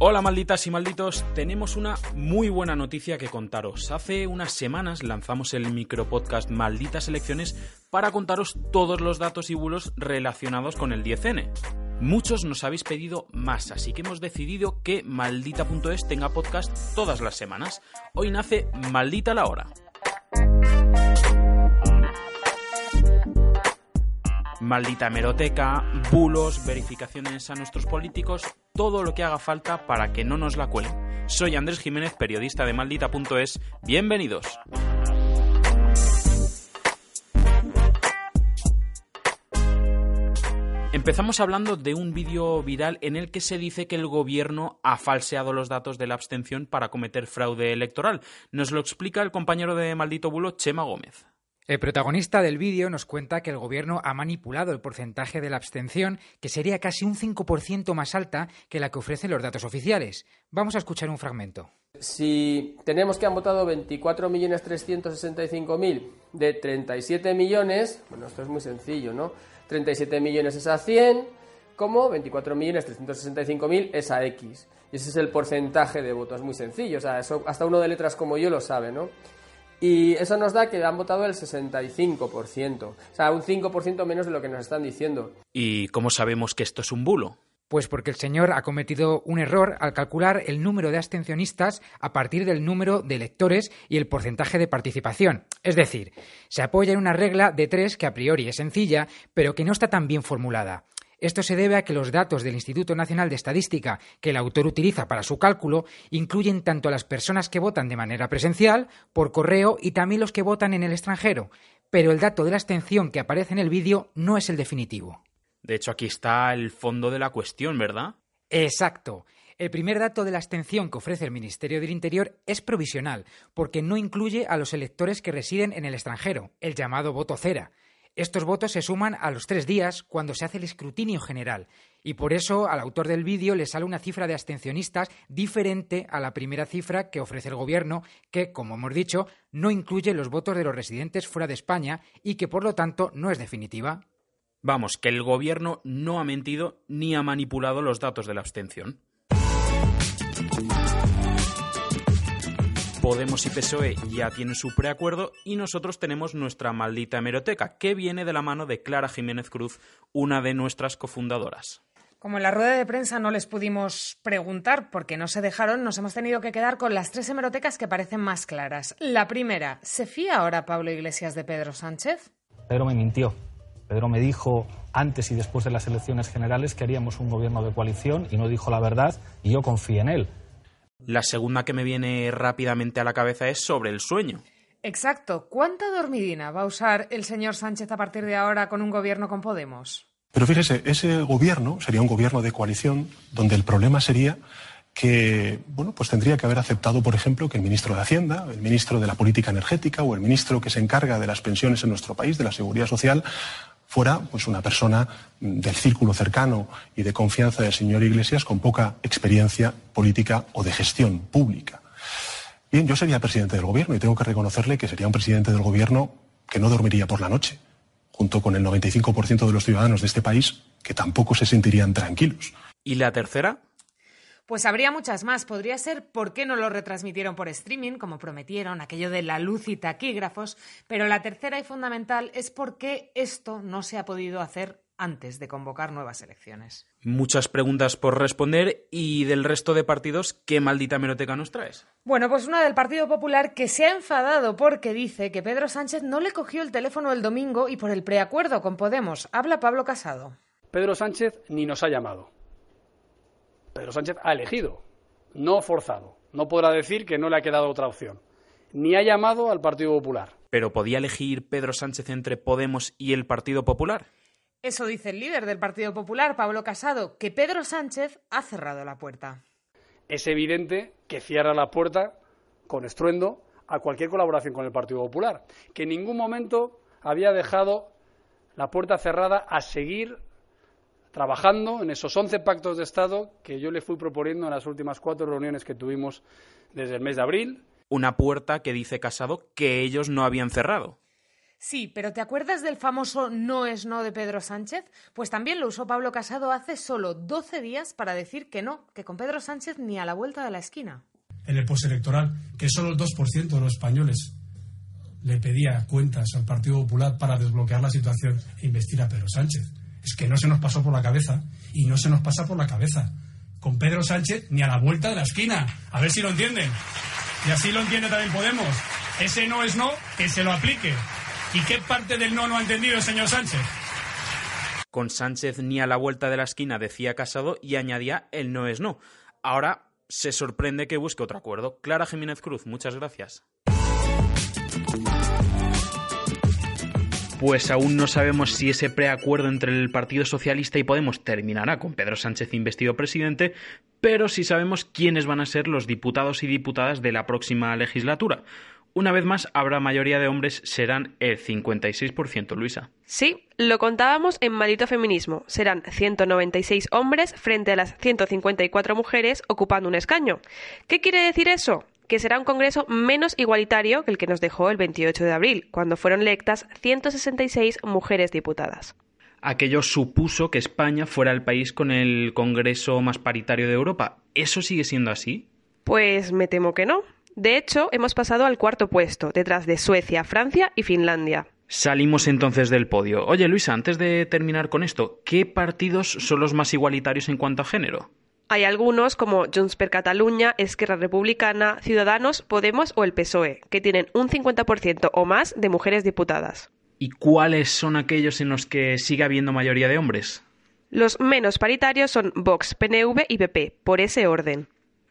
Hola malditas y malditos, tenemos una muy buena noticia que contaros. Hace unas semanas lanzamos el micropodcast Malditas Elecciones para contaros todos los datos y bulos relacionados con el 10N. Muchos nos habéis pedido más, así que hemos decidido que maldita.es tenga podcast todas las semanas. Hoy nace Maldita la hora. Maldita hemeroteca, bulos, verificaciones a nuestros políticos, todo lo que haga falta para que no nos la cuelen. Soy Andrés Jiménez, periodista de maldita.es. Bienvenidos. Empezamos hablando de un vídeo viral en el que se dice que el gobierno ha falseado los datos de la abstención para cometer fraude electoral. Nos lo explica el compañero de Maldito Bulo, Chema Gómez. El protagonista del vídeo nos cuenta que el gobierno ha manipulado el porcentaje de la abstención, que sería casi un 5% más alta que la que ofrecen los datos oficiales. Vamos a escuchar un fragmento. Si tenemos que han votado 24.365.000 de 37 millones, bueno, esto es muy sencillo, ¿no? 37 millones es a 100, como 24.365.000 es a X. Y ese es el porcentaje de votos, muy sencillo, o sea, eso hasta uno de letras como yo lo sabe, ¿no? Y eso nos da que han votado el 65%, o sea, un 5% menos de lo que nos están diciendo. ¿Y cómo sabemos que esto es un bulo? Pues porque el señor ha cometido un error al calcular el número de abstencionistas a partir del número de electores y el porcentaje de participación. Es decir, se apoya en una regla de tres que a priori es sencilla, pero que no está tan bien formulada. Esto se debe a que los datos del Instituto Nacional de Estadística que el autor utiliza para su cálculo incluyen tanto a las personas que votan de manera presencial, por correo y también los que votan en el extranjero, pero el dato de la abstención que aparece en el vídeo no es el definitivo. De hecho, aquí está el fondo de la cuestión, ¿verdad? Exacto. El primer dato de la abstención que ofrece el Ministerio del Interior es provisional, porque no incluye a los electores que residen en el extranjero, el llamado voto cera. Estos votos se suman a los tres días cuando se hace el escrutinio general y por eso al autor del vídeo le sale una cifra de abstencionistas diferente a la primera cifra que ofrece el gobierno, que, como hemos dicho, no incluye los votos de los residentes fuera de España y que por lo tanto no es definitiva. Vamos, que el gobierno no ha mentido ni ha manipulado los datos de la abstención. Podemos y PSOE ya tienen su preacuerdo y nosotros tenemos nuestra maldita hemeroteca, que viene de la mano de Clara Jiménez Cruz, una de nuestras cofundadoras. Como en la rueda de prensa no les pudimos preguntar porque no se dejaron, nos hemos tenido que quedar con las tres hemerotecas que parecen más claras. La primera, ¿se fía ahora Pablo Iglesias de Pedro Sánchez? Pedro me mintió. Pedro me dijo antes y después de las elecciones generales que haríamos un gobierno de coalición y no dijo la verdad y yo confío en él. La segunda que me viene rápidamente a la cabeza es sobre el sueño. Exacto. ¿Cuánta dormidina va a usar el señor Sánchez a partir de ahora con un gobierno con Podemos? Pero fíjese, ese gobierno sería un gobierno de coalición donde el problema sería que bueno, pues tendría que haber aceptado, por ejemplo, que el ministro de Hacienda, el ministro de la Política Energética o el ministro que se encarga de las pensiones en nuestro país, de la Seguridad Social, fuera pues una persona del círculo cercano y de confianza del señor Iglesias con poca experiencia política o de gestión pública. Bien, yo sería presidente del gobierno y tengo que reconocerle que sería un presidente del gobierno que no dormiría por la noche, junto con el 95% de los ciudadanos de este país que tampoco se sentirían tranquilos. ¿Y la tercera? Pues habría muchas más. Podría ser por qué no lo retransmitieron por streaming, como prometieron, aquello de la luz y taquígrafos. Pero la tercera y fundamental es por qué esto no se ha podido hacer antes de convocar nuevas elecciones. Muchas preguntas por responder y del resto de partidos, ¿qué maldita meroteca nos traes? Bueno, pues una del Partido Popular que se ha enfadado porque dice que Pedro Sánchez no le cogió el teléfono el domingo y por el preacuerdo con Podemos. Habla Pablo Casado. Pedro Sánchez ni nos ha llamado. Pedro Sánchez ha elegido, no forzado. No podrá decir que no le ha quedado otra opción. Ni ha llamado al Partido Popular. ¿Pero podía elegir Pedro Sánchez entre Podemos y el Partido Popular? Eso dice el líder del Partido Popular, Pablo Casado, que Pedro Sánchez ha cerrado la puerta. Es evidente que cierra la puerta con estruendo a cualquier colaboración con el Partido Popular, que en ningún momento había dejado la puerta cerrada a seguir trabajando en esos 11 pactos de Estado que yo le fui proponiendo en las últimas cuatro reuniones que tuvimos desde el mes de abril. Una puerta que dice Casado que ellos no habían cerrado. Sí, pero ¿te acuerdas del famoso no es no de Pedro Sánchez? Pues también lo usó Pablo Casado hace solo 12 días para decir que no, que con Pedro Sánchez ni a la vuelta de la esquina. En el postelectoral, que solo el 2% de los españoles le pedía cuentas al Partido Popular para desbloquear la situación e investir a Pedro Sánchez. Es que no se nos pasó por la cabeza y no se nos pasa por la cabeza. Con Pedro Sánchez ni a la vuelta de la esquina. A ver si lo entienden. Y así lo entiende también Podemos. Ese no es no, que se lo aplique. ¿Y qué parte del no no ha entendido el señor Sánchez? Con Sánchez ni a la vuelta de la esquina decía Casado y añadía el no es no. Ahora se sorprende que busque otro acuerdo. Clara Jiménez Cruz, muchas gracias. Pues aún no sabemos si ese preacuerdo entre el Partido Socialista y Podemos terminará con Pedro Sánchez investido presidente, pero sí sabemos quiénes van a ser los diputados y diputadas de la próxima legislatura. Una vez más, habrá mayoría de hombres, serán el 56%, Luisa. Sí, lo contábamos en Maldito Feminismo. Serán 196 hombres frente a las 154 mujeres ocupando un escaño. ¿Qué quiere decir eso? Que será un Congreso menos igualitario que el que nos dejó el 28 de abril, cuando fueron electas 166 mujeres diputadas. Aquello supuso que España fuera el país con el Congreso más paritario de Europa. ¿Eso sigue siendo así? Pues me temo que no. De hecho, hemos pasado al cuarto puesto, detrás de Suecia, Francia y Finlandia. Salimos entonces del podio. Oye, Luisa, antes de terminar con esto, ¿qué partidos son los más igualitarios en cuanto a género? Hay algunos como Junts per Catalunya, Esquerra Republicana, Ciudadanos, Podemos o el PSOE, que tienen un 50% o más de mujeres diputadas. ¿Y cuáles son aquellos en los que sigue habiendo mayoría de hombres? Los menos paritarios son Vox, PNV y PP, por ese orden.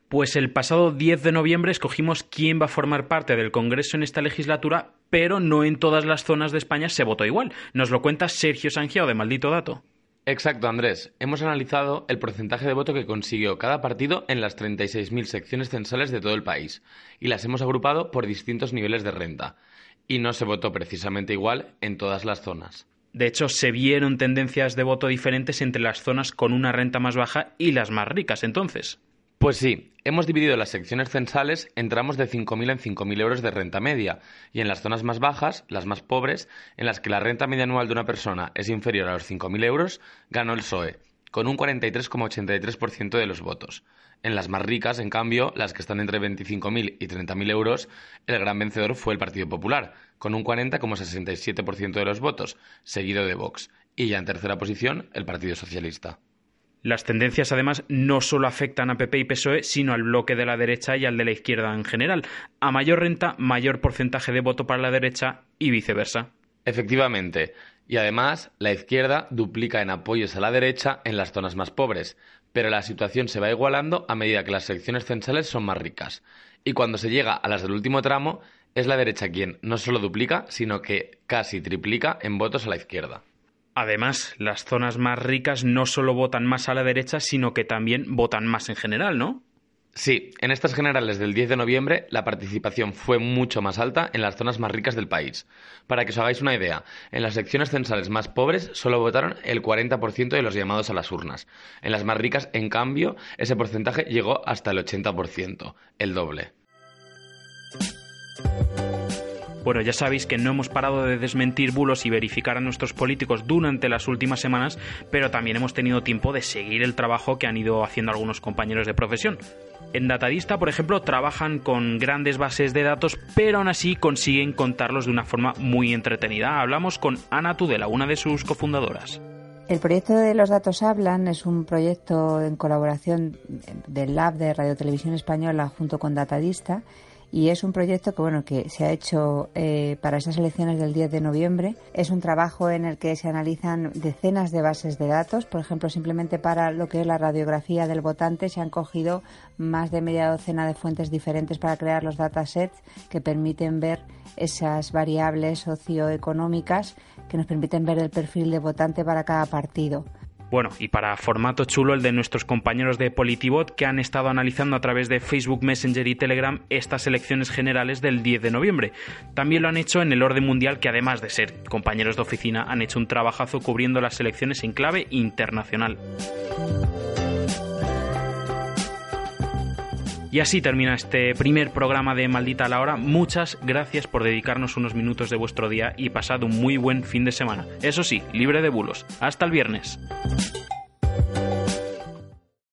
Pues el pasado 10 de noviembre escogimos quién va a formar parte del Congreso en esta legislatura, pero no en todas las zonas de España se votó igual. Nos lo cuenta Sergio Sangiao de Maldito Dato. Exacto, Andrés. Hemos analizado el porcentaje de voto que consiguió cada partido en las 36.000 secciones censales de todo el país y las hemos agrupado por distintos niveles de renta. Y no se votó precisamente igual en todas las zonas. De hecho, se vieron tendencias de voto diferentes entre las zonas con una renta más baja y las más ricas entonces. Pues sí, hemos dividido las secciones censales en tramos de 5.000 en 5.000 euros de renta media y en las zonas más bajas, las más pobres, en las que la renta media anual de una persona es inferior a los 5.000 euros, ganó el PSOE, con un 43,83% de los votos. En las más ricas, en cambio, las que están entre 25.000 y 30.000 euros, el gran vencedor fue el Partido Popular, con un 40,67% de los votos, seguido de Vox, y ya en tercera posición el Partido Socialista. Las tendencias, además, no solo afectan a PP y PSOE, sino al bloque de la derecha y al de la izquierda en general. A mayor renta, mayor porcentaje de voto para la derecha y viceversa. Efectivamente. Y además, la izquierda duplica en apoyos a la derecha en las zonas más pobres, pero la situación se va igualando a medida que las secciones censales son más ricas. Y cuando se llega a las del último tramo, es la derecha quien no solo duplica, sino que casi triplica en votos a la izquierda. Además, las zonas más ricas no solo votan más a la derecha, sino que también votan más en general, ¿no? Sí, en estas generales del 10 de noviembre la participación fue mucho más alta en las zonas más ricas del país. Para que os hagáis una idea, en las secciones censales más pobres solo votaron el 40% de los llamados a las urnas. En las más ricas, en cambio, ese porcentaje llegó hasta el 80%, el doble. Bueno, ya sabéis que no hemos parado de desmentir bulos y verificar a nuestros políticos durante las últimas semanas, pero también hemos tenido tiempo de seguir el trabajo que han ido haciendo algunos compañeros de profesión. En Datadista, por ejemplo, trabajan con grandes bases de datos, pero aún así consiguen contarlos de una forma muy entretenida. Hablamos con Ana Tudela, una de sus cofundadoras. El proyecto de Los Datos Hablan es un proyecto en colaboración del Lab de Radio Televisión Española junto con Datadista y es un proyecto que bueno que se ha hecho eh, para esas elecciones del 10 de noviembre. Es un trabajo en el que se analizan decenas de bases de datos, por ejemplo, simplemente para lo que es la radiografía del votante se han cogido más de media docena de fuentes diferentes para crear los datasets que permiten ver esas variables socioeconómicas que nos permiten ver el perfil de votante para cada partido. Bueno, y para formato chulo el de nuestros compañeros de Politibot que han estado analizando a través de Facebook Messenger y Telegram estas elecciones generales del 10 de noviembre. También lo han hecho en el orden mundial que además de ser compañeros de oficina han hecho un trabajazo cubriendo las elecciones en clave internacional. Y así termina este primer programa de Maldita la Hora. Muchas gracias por dedicarnos unos minutos de vuestro día y pasad un muy buen fin de semana. Eso sí, libre de bulos. Hasta el viernes.